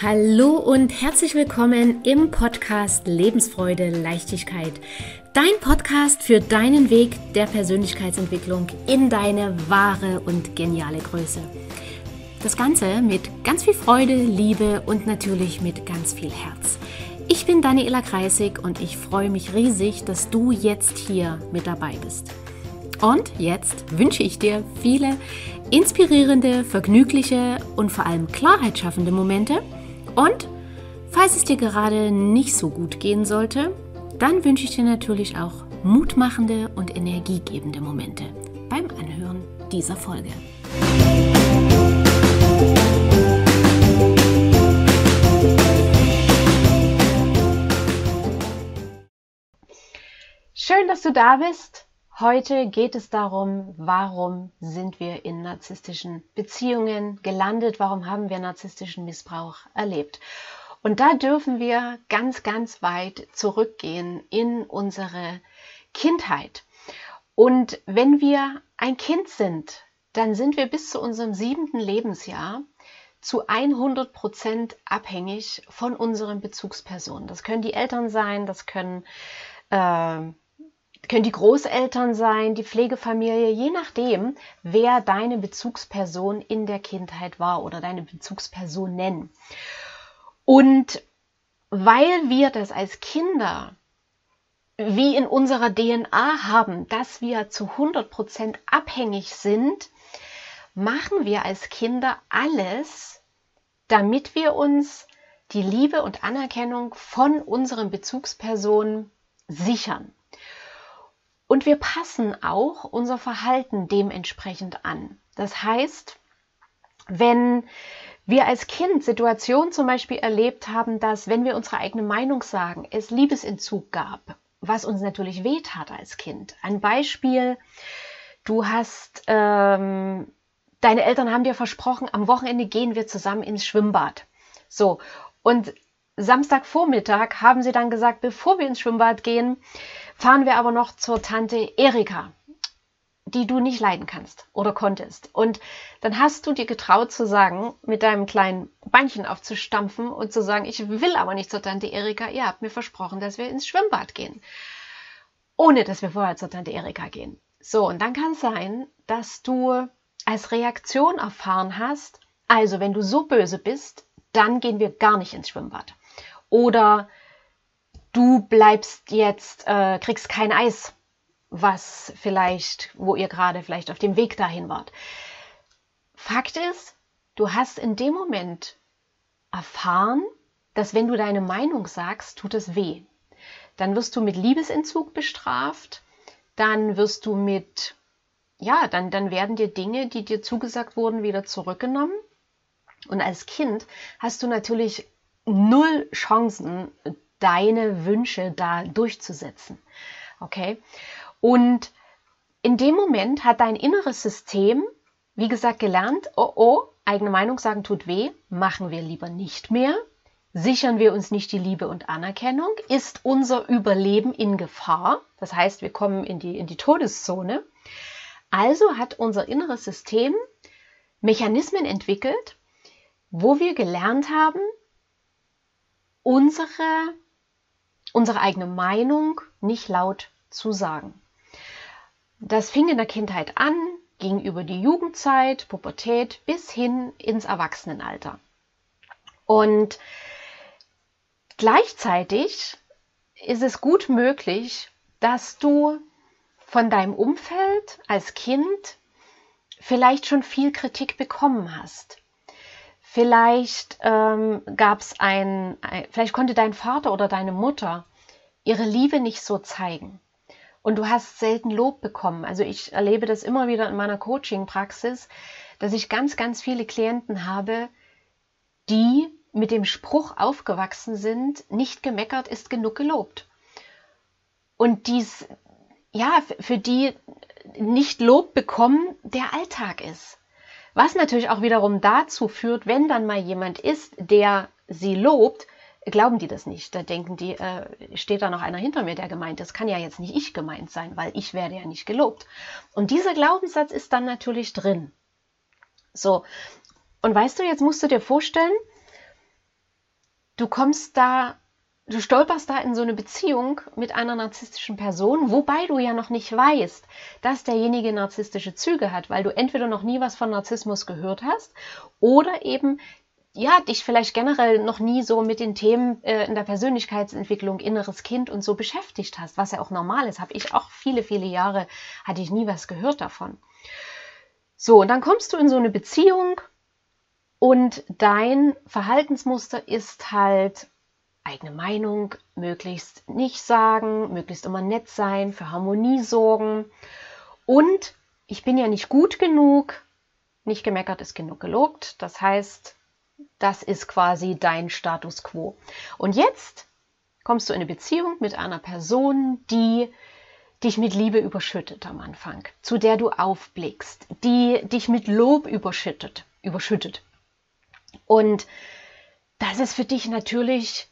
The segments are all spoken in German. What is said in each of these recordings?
Hallo und herzlich willkommen im Podcast Lebensfreude, Leichtigkeit. Dein Podcast für deinen Weg der Persönlichkeitsentwicklung in deine wahre und geniale Größe. Das Ganze mit ganz viel Freude, Liebe und natürlich mit ganz viel Herz. Ich bin Daniela Kreisig und ich freue mich riesig, dass du jetzt hier mit dabei bist. Und jetzt wünsche ich dir viele inspirierende, vergnügliche und vor allem klarheitsschaffende Momente – und falls es dir gerade nicht so gut gehen sollte, dann wünsche ich dir natürlich auch mutmachende und energiegebende Momente beim Anhören dieser Folge. Schön, dass du da bist. Heute geht es darum, warum sind wir in narzisstischen Beziehungen gelandet, warum haben wir narzisstischen Missbrauch erlebt. Und da dürfen wir ganz, ganz weit zurückgehen in unsere Kindheit. Und wenn wir ein Kind sind, dann sind wir bis zu unserem siebten Lebensjahr zu 100 Prozent abhängig von unseren Bezugspersonen. Das können die Eltern sein, das können äh, können die Großeltern sein, die Pflegefamilie, je nachdem, wer deine Bezugsperson in der Kindheit war oder deine Bezugsperson nennen. Und weil wir das als Kinder wie in unserer DNA haben, dass wir zu 100% abhängig sind, machen wir als Kinder alles, damit wir uns die Liebe und Anerkennung von unseren Bezugspersonen sichern. Und wir passen auch unser Verhalten dementsprechend an. Das heißt, wenn wir als Kind Situationen zum Beispiel erlebt haben, dass, wenn wir unsere eigene Meinung sagen, es Liebesentzug gab, was uns natürlich wehtat als Kind. Ein Beispiel, du hast, ähm, deine Eltern haben dir versprochen, am Wochenende gehen wir zusammen ins Schwimmbad. So, und Samstagvormittag haben sie dann gesagt, bevor wir ins Schwimmbad gehen, fahren wir aber noch zur Tante Erika, die du nicht leiden kannst oder konntest. Und dann hast du dir getraut zu sagen, mit deinem kleinen Beinchen aufzustampfen und zu sagen, ich will aber nicht zur Tante Erika, ihr habt mir versprochen, dass wir ins Schwimmbad gehen. Ohne dass wir vorher zur Tante Erika gehen. So, und dann kann es sein, dass du als Reaktion erfahren hast, also wenn du so böse bist, dann gehen wir gar nicht ins Schwimmbad. Oder du bleibst jetzt, äh, kriegst kein Eis, was vielleicht, wo ihr gerade vielleicht auf dem Weg dahin wart. Fakt ist, du hast in dem Moment erfahren, dass wenn du deine Meinung sagst, tut es weh. Dann wirst du mit Liebesentzug bestraft, dann wirst du mit, ja, dann, dann werden dir Dinge, die dir zugesagt wurden, wieder zurückgenommen. Und als Kind hast du natürlich null Chancen, deine Wünsche da durchzusetzen. Okay? Und in dem Moment hat dein inneres System, wie gesagt, gelernt, oh oh, eigene Meinung sagen tut weh, machen wir lieber nicht mehr. Sichern wir uns nicht die Liebe und Anerkennung? Ist unser Überleben in Gefahr? Das heißt, wir kommen in die, in die Todeszone. Also hat unser inneres System Mechanismen entwickelt, wo wir gelernt haben, unsere unsere eigene Meinung nicht laut zu sagen. Das fing in der Kindheit an, ging über die Jugendzeit, Pubertät bis hin ins Erwachsenenalter. Und gleichzeitig ist es gut möglich, dass du von deinem Umfeld als Kind vielleicht schon viel Kritik bekommen hast. Vielleicht ähm, gab es ein, ein, vielleicht konnte dein Vater oder deine Mutter ihre Liebe nicht so zeigen. Und du hast selten Lob bekommen. Also ich erlebe das immer wieder in meiner Coaching-Praxis, dass ich ganz, ganz viele Klienten habe, die mit dem Spruch aufgewachsen sind, nicht gemeckert ist genug gelobt. Und dies, ja, für die nicht Lob bekommen, der Alltag ist. Was natürlich auch wiederum dazu führt, wenn dann mal jemand ist, der sie lobt, glauben die das nicht. Da denken die, äh, steht da noch einer hinter mir, der gemeint ist. Kann ja jetzt nicht ich gemeint sein, weil ich werde ja nicht gelobt. Und dieser Glaubenssatz ist dann natürlich drin. So, und weißt du, jetzt musst du dir vorstellen, du kommst da, du stolperst da in so eine Beziehung mit einer narzisstischen Person, wobei du ja noch nicht weißt, dass derjenige narzisstische Züge hat, weil du entweder noch nie was von Narzissmus gehört hast oder eben ja, dich vielleicht generell noch nie so mit den Themen äh, in der Persönlichkeitsentwicklung, inneres Kind und so beschäftigt hast, was ja auch normal ist. Habe ich auch viele, viele Jahre, hatte ich nie was gehört davon. So, und dann kommst du in so eine Beziehung und dein Verhaltensmuster ist halt eigene Meinung, möglichst nicht sagen, möglichst immer nett sein, für Harmonie sorgen. Und ich bin ja nicht gut genug, nicht gemeckert ist genug gelobt. Das heißt, das ist quasi dein Status quo. Und jetzt kommst du in eine Beziehung mit einer Person, die dich mit Liebe überschüttet am Anfang, zu der du aufblickst, die dich mit Lob überschüttet, überschüttet. Und das ist für dich natürlich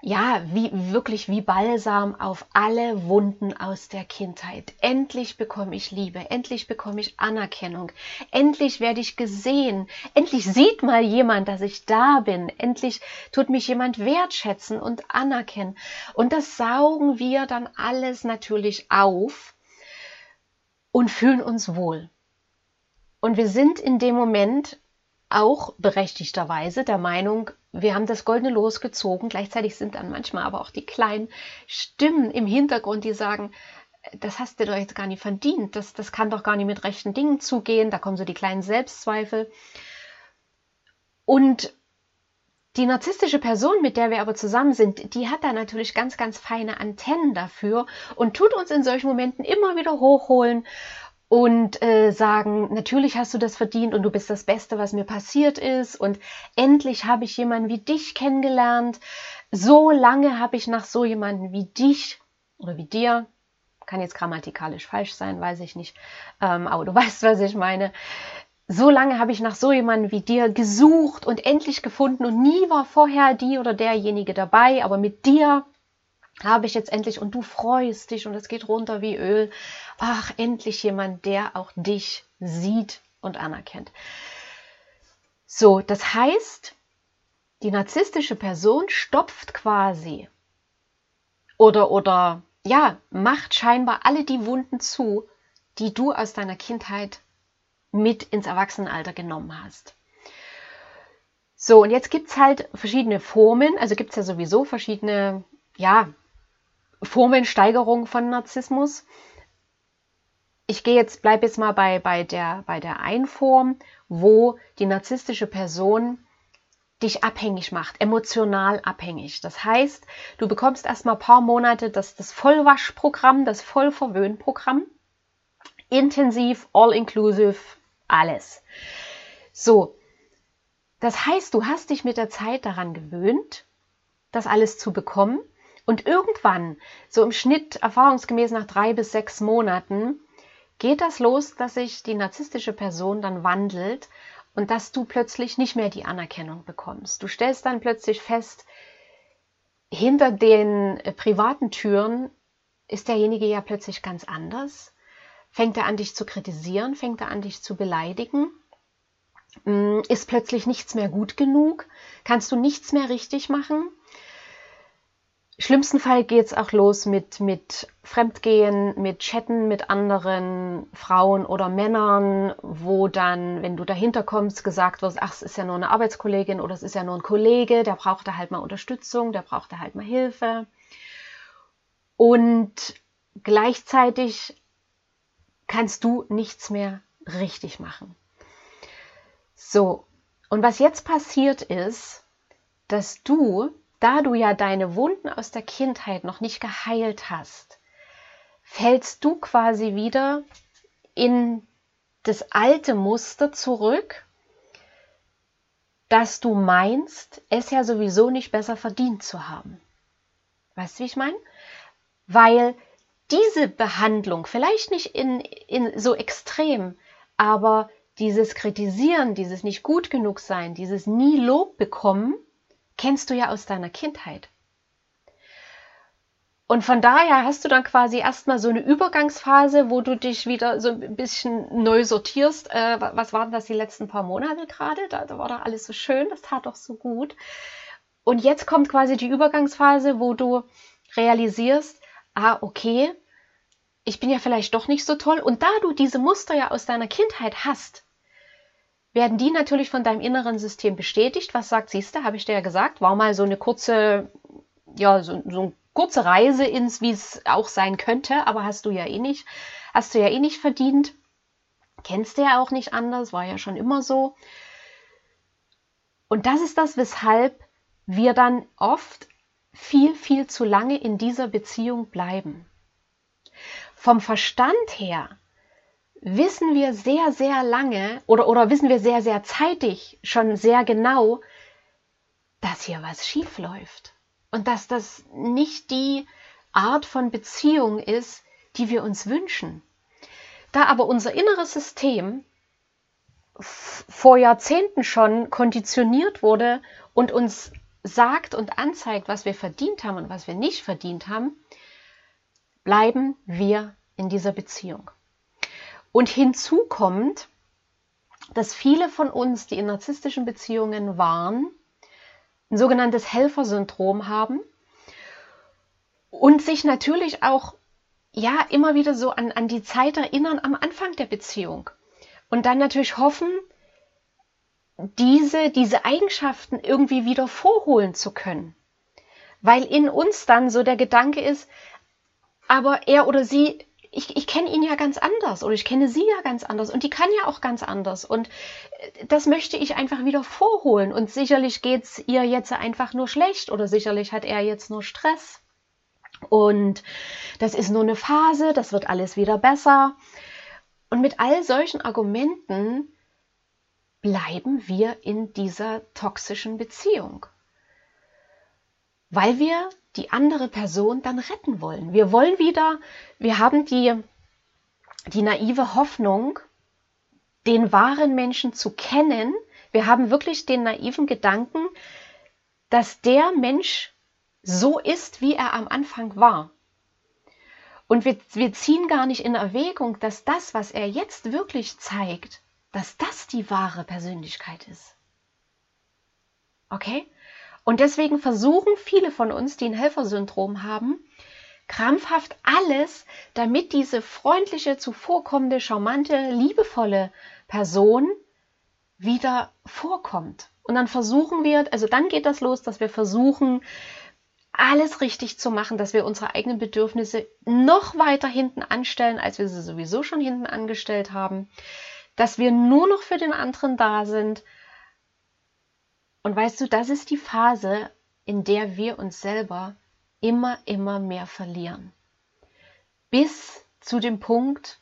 ja, wie wirklich wie Balsam auf alle Wunden aus der Kindheit. Endlich bekomme ich Liebe, endlich bekomme ich Anerkennung, endlich werde ich gesehen, endlich sieht mal jemand, dass ich da bin, endlich tut mich jemand wertschätzen und anerkennen. Und das saugen wir dann alles natürlich auf und fühlen uns wohl. Und wir sind in dem Moment auch berechtigterweise der Meinung, wir haben das goldene Los gezogen. Gleichzeitig sind dann manchmal aber auch die kleinen Stimmen im Hintergrund, die sagen, das hast du doch jetzt gar nicht verdient, das, das kann doch gar nicht mit rechten Dingen zugehen. Da kommen so die kleinen Selbstzweifel. Und die narzisstische Person, mit der wir aber zusammen sind, die hat da natürlich ganz, ganz feine Antennen dafür und tut uns in solchen Momenten immer wieder hochholen und äh, sagen, natürlich hast du das verdient und du bist das Beste, was mir passiert ist und endlich habe ich jemanden wie dich kennengelernt. So lange habe ich nach so jemanden wie dich oder wie dir, kann jetzt grammatikalisch falsch sein, weiß ich nicht, ähm, aber du weißt, was ich meine. So lange habe ich nach so jemanden wie dir gesucht und endlich gefunden und nie war vorher die oder derjenige dabei, aber mit dir habe ich jetzt endlich und du freust dich und es geht runter wie Öl. Ach, endlich jemand, der auch dich sieht und anerkennt. So, das heißt, die narzisstische Person stopft quasi oder, oder ja, macht scheinbar alle die Wunden zu, die du aus deiner Kindheit mit ins Erwachsenenalter genommen hast. So, und jetzt gibt es halt verschiedene Formen, also gibt es ja sowieso verschiedene, ja, Formensteigerung von Narzissmus. Ich gehe jetzt, bleibe jetzt mal bei, bei, der, bei der Einform, wo die narzisstische Person dich abhängig macht, emotional abhängig. Das heißt, du bekommst erstmal ein paar Monate das, das Vollwaschprogramm, das Vollverwöhnprogramm. Intensiv, all-inclusive, alles. So, das heißt, du hast dich mit der Zeit daran gewöhnt, das alles zu bekommen und irgendwann, so im Schnitt erfahrungsgemäß nach drei bis sechs Monaten, geht das los, dass sich die narzisstische Person dann wandelt und dass du plötzlich nicht mehr die Anerkennung bekommst. Du stellst dann plötzlich fest, hinter den äh, privaten Türen ist derjenige ja plötzlich ganz anders. Fängt er an, dich zu kritisieren? Fängt er an, dich zu beleidigen? Mm, ist plötzlich nichts mehr gut genug? Kannst du nichts mehr richtig machen? Schlimmsten Fall geht es auch los mit, mit Fremdgehen, mit Chatten mit anderen Frauen oder Männern, wo dann, wenn du dahinter kommst, gesagt wird, ach, es ist ja nur eine Arbeitskollegin oder es ist ja nur ein Kollege, der braucht da halt mal Unterstützung, der braucht da halt mal Hilfe. Und gleichzeitig kannst du nichts mehr richtig machen. So, und was jetzt passiert ist, dass du da du ja deine Wunden aus der Kindheit noch nicht geheilt hast, fällst du quasi wieder in das alte Muster zurück, dass du meinst, es ja sowieso nicht besser verdient zu haben. Weißt du, wie ich meine? Weil diese Behandlung, vielleicht nicht in, in so extrem, aber dieses Kritisieren, dieses nicht gut genug sein, dieses nie Lob bekommen, kennst du ja aus deiner Kindheit. Und von daher hast du dann quasi erstmal so eine Übergangsphase, wo du dich wieder so ein bisschen neu sortierst. Äh, was waren das die letzten paar Monate gerade? Da, da war doch alles so schön, das tat doch so gut. Und jetzt kommt quasi die Übergangsphase, wo du realisierst, ah, okay, ich bin ja vielleicht doch nicht so toll. Und da du diese Muster ja aus deiner Kindheit hast, werden die natürlich von deinem inneren System bestätigt. Was sagt, siehst du, habe ich dir ja gesagt, war mal so eine kurze, ja, so, so eine kurze Reise ins, wie es auch sein könnte, aber hast du ja eh nicht, hast du ja eh nicht verdient. Kennst du ja auch nicht anders, war ja schon immer so. Und das ist das, weshalb wir dann oft viel, viel zu lange in dieser Beziehung bleiben. Vom Verstand her wissen wir sehr, sehr lange oder, oder wissen wir sehr, sehr zeitig schon sehr genau, dass hier was schief läuft und dass das nicht die Art von Beziehung ist, die wir uns wünschen. Da aber unser inneres System vor Jahrzehnten schon konditioniert wurde und uns sagt und anzeigt, was wir verdient haben und was wir nicht verdient haben, bleiben wir in dieser Beziehung. Und hinzu kommt, dass viele von uns, die in narzisstischen Beziehungen waren, ein sogenanntes Helfersyndrom haben und sich natürlich auch ja immer wieder so an, an die Zeit erinnern am Anfang der Beziehung und dann natürlich hoffen, diese, diese Eigenschaften irgendwie wieder vorholen zu können. Weil in uns dann so der Gedanke ist, aber er oder sie, ich, ich kenne ihn ja ganz anders oder ich kenne sie ja ganz anders und die kann ja auch ganz anders. Und äh, das möchte ich einfach wieder vorholen. Und sicherlich geht es ihr jetzt einfach nur schlecht oder sicherlich hat er jetzt nur Stress. Und das ist nur eine Phase, das wird alles wieder besser. Und mit all solchen Argumenten bleiben wir in dieser toxischen Beziehung, weil wir die andere Person dann retten wollen. Wir wollen wieder, wir haben die, die naive Hoffnung, den wahren Menschen zu kennen. Wir haben wirklich den naiven Gedanken, dass der Mensch so ist, wie er am Anfang war. Und wir, wir ziehen gar nicht in Erwägung, dass das, was er jetzt wirklich zeigt, dass das die wahre Persönlichkeit ist. Okay? Und deswegen versuchen viele von uns, die ein Helfersyndrom haben, krampfhaft alles, damit diese freundliche, zuvorkommende, charmante, liebevolle Person wieder vorkommt. Und dann versuchen wir, also dann geht das los, dass wir versuchen, alles richtig zu machen, dass wir unsere eigenen Bedürfnisse noch weiter hinten anstellen, als wir sie sowieso schon hinten angestellt haben, dass wir nur noch für den anderen da sind. Und weißt du, das ist die Phase, in der wir uns selber immer, immer mehr verlieren. Bis zu dem Punkt,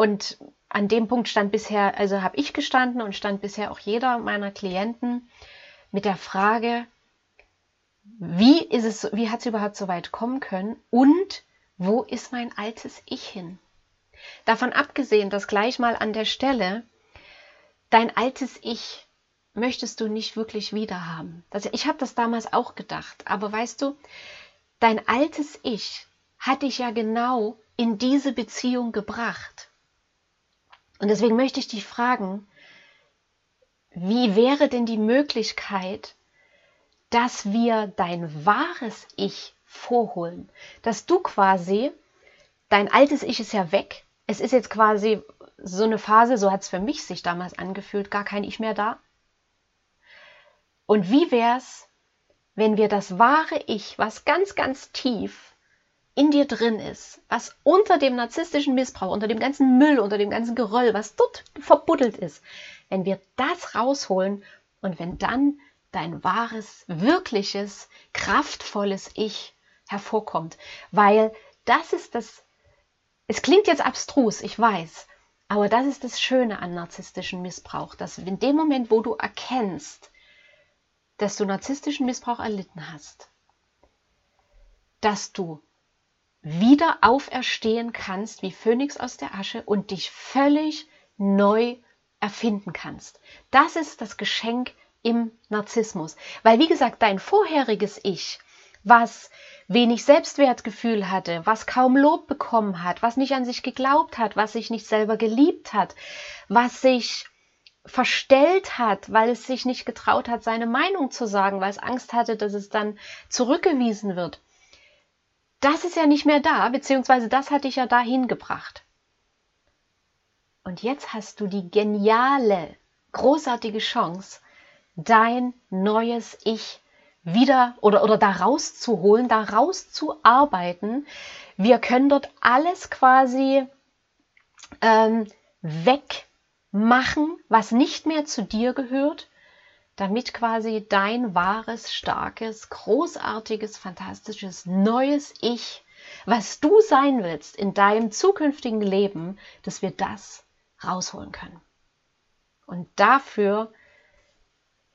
und an dem Punkt stand bisher, also habe ich gestanden und stand bisher auch jeder meiner Klienten mit der Frage, wie ist es, wie hat es überhaupt so weit kommen können und wo ist mein altes Ich hin? Davon abgesehen, dass gleich mal an der Stelle dein altes Ich möchtest du nicht wirklich wiederhaben. Das, ich habe das damals auch gedacht, aber weißt du, dein altes Ich hat dich ja genau in diese Beziehung gebracht. Und deswegen möchte ich dich fragen, wie wäre denn die Möglichkeit, dass wir dein wahres Ich vorholen. Dass du quasi, dein altes Ich ist ja weg. Es ist jetzt quasi so eine Phase, so hat es für mich sich damals angefühlt, gar kein Ich mehr da. Und wie wär's, wenn wir das wahre Ich, was ganz, ganz tief in dir drin ist, was unter dem narzisstischen Missbrauch, unter dem ganzen Müll, unter dem ganzen Geröll, was dort verbuddelt ist, wenn wir das rausholen und wenn dann dein wahres, wirkliches, kraftvolles Ich hervorkommt. Weil das ist das, es klingt jetzt abstrus, ich weiß, aber das ist das Schöne an narzisstischen Missbrauch, dass in dem Moment, wo du erkennst, dass du narzisstischen Missbrauch erlitten hast, dass du wieder auferstehen kannst wie Phönix aus der Asche und dich völlig neu erfinden kannst. Das ist das Geschenk im Narzissmus. Weil, wie gesagt, dein vorheriges Ich, was wenig Selbstwertgefühl hatte, was kaum Lob bekommen hat, was nicht an sich geglaubt hat, was sich nicht selber geliebt hat, was sich verstellt hat, weil es sich nicht getraut hat, seine Meinung zu sagen, weil es Angst hatte, dass es dann zurückgewiesen wird. Das ist ja nicht mehr da, beziehungsweise das hat dich ja dahin gebracht. Und jetzt hast du die geniale, großartige Chance, dein neues Ich wieder oder, oder da rauszuholen, da rauszuarbeiten. Wir können dort alles quasi ähm, wegmachen, was nicht mehr zu dir gehört, damit quasi dein wahres, starkes, großartiges, fantastisches, neues Ich, was du sein willst in deinem zukünftigen Leben, dass wir das rausholen können. Und dafür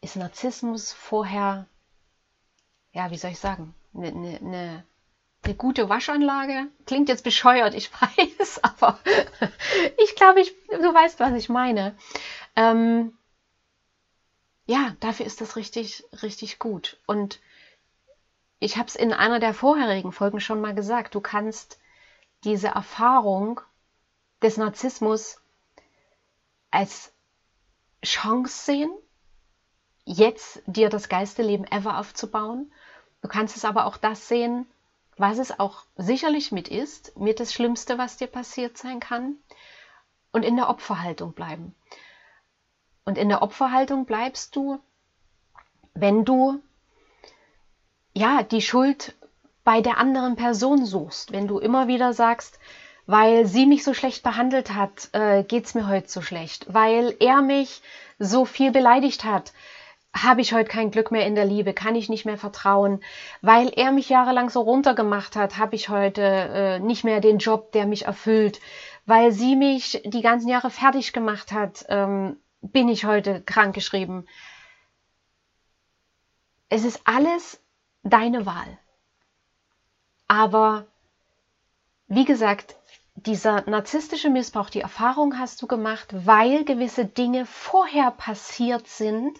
ist Narzissmus vorher, ja, wie soll ich sagen, eine, eine, eine, gute Waschanlage. Klingt jetzt bescheuert, ich weiß, aber ich glaube, ich, du weißt, was ich meine. Ähm, ja, dafür ist das richtig, richtig gut. Und ich habe es in einer der vorherigen Folgen schon mal gesagt, du kannst diese Erfahrung des Narzissmus als Chance sehen, jetzt dir das geilste Leben ever aufzubauen. Du kannst es aber auch das sehen, was es auch sicherlich mit ist, mit das Schlimmste, was dir passiert sein kann, und in der Opferhaltung bleiben. Und in der Opferhaltung bleibst du, wenn du ja die Schuld bei der anderen Person suchst, wenn du immer wieder sagst, weil sie mich so schlecht behandelt hat, äh, es mir heute so schlecht, weil er mich so viel beleidigt hat, habe ich heute kein Glück mehr in der Liebe, kann ich nicht mehr vertrauen, weil er mich jahrelang so runtergemacht hat, habe ich heute äh, nicht mehr den Job, der mich erfüllt, weil sie mich die ganzen Jahre fertig gemacht hat, ähm, bin ich heute krankgeschrieben. Es ist alles deine Wahl. Aber wie gesagt, dieser narzisstische Missbrauch, die Erfahrung hast du gemacht, weil gewisse Dinge vorher passiert sind,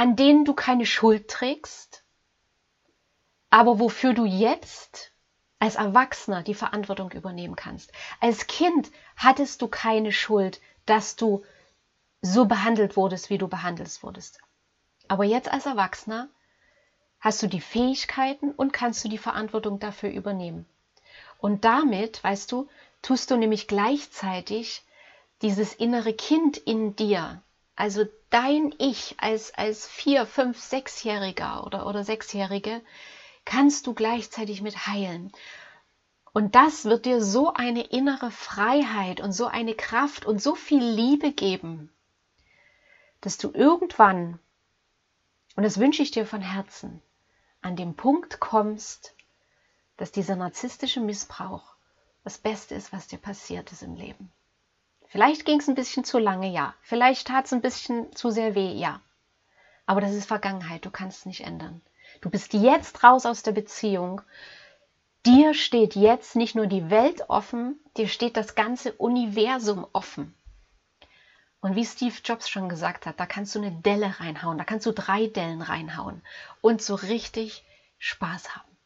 an denen du keine Schuld trägst, aber wofür du jetzt als Erwachsener die Verantwortung übernehmen kannst. Als Kind hattest du keine Schuld, dass du so behandelt wurdest, wie du behandelt wurdest. Aber jetzt als Erwachsener hast du die Fähigkeiten und kannst du die Verantwortung dafür übernehmen. Und damit, weißt du, tust du nämlich gleichzeitig dieses innere Kind in dir, also dein Ich als, als vier, fünf, sechsjähriger oder, oder sechsjährige, kannst du gleichzeitig mit heilen. Und das wird dir so eine innere Freiheit und so eine Kraft und so viel Liebe geben, dass du irgendwann, und das wünsche ich dir von Herzen, an dem Punkt kommst, dass dieser narzisstische Missbrauch das Beste ist, was dir passiert ist im Leben. Vielleicht ging es ein bisschen zu lange, ja. Vielleicht tat es ein bisschen zu sehr weh, ja. Aber das ist Vergangenheit, du kannst es nicht ändern. Du bist jetzt raus aus der Beziehung. Dir steht jetzt nicht nur die Welt offen, dir steht das ganze Universum offen. Und wie Steve Jobs schon gesagt hat, da kannst du eine Delle reinhauen, da kannst du drei Dellen reinhauen und so richtig Spaß haben.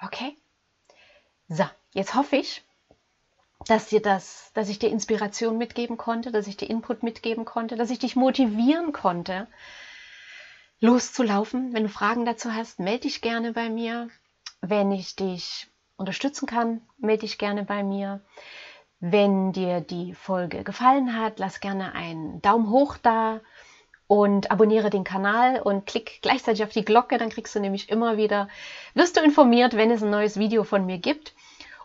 Okay? So, jetzt hoffe ich, dass dir das, dass ich dir Inspiration mitgeben konnte, dass ich dir Input mitgeben konnte, dass ich dich motivieren konnte, loszulaufen. Wenn du Fragen dazu hast, melde dich gerne bei mir. Wenn ich dich unterstützen kann, melde dich gerne bei mir. Wenn dir die Folge gefallen hat, lass gerne einen Daumen hoch da und abonniere den Kanal und klick gleichzeitig auf die Glocke, dann kriegst du nämlich immer wieder, wirst du informiert, wenn es ein neues Video von mir gibt.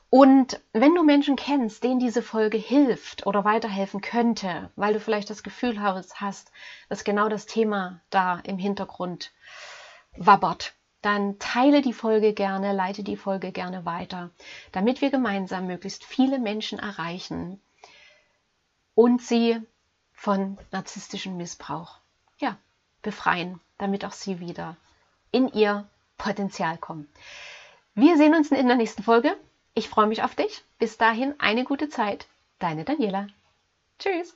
Und wenn du Menschen kennst, denen diese Folge hilft oder weiterhelfen könnte, weil du vielleicht das Gefühl hast, dass genau das Thema da im Hintergrund wabbert, dann teile die Folge gerne, leite die Folge gerne weiter, damit wir gemeinsam möglichst viele Menschen erreichen und sie von narzisstischem Missbrauch ja, befreien, damit auch sie wieder in ihr Potenzial kommen. Wir sehen uns in der nächsten Folge. Ich freue mich auf dich. Bis dahin eine gute Zeit. Deine Daniela. Tschüss.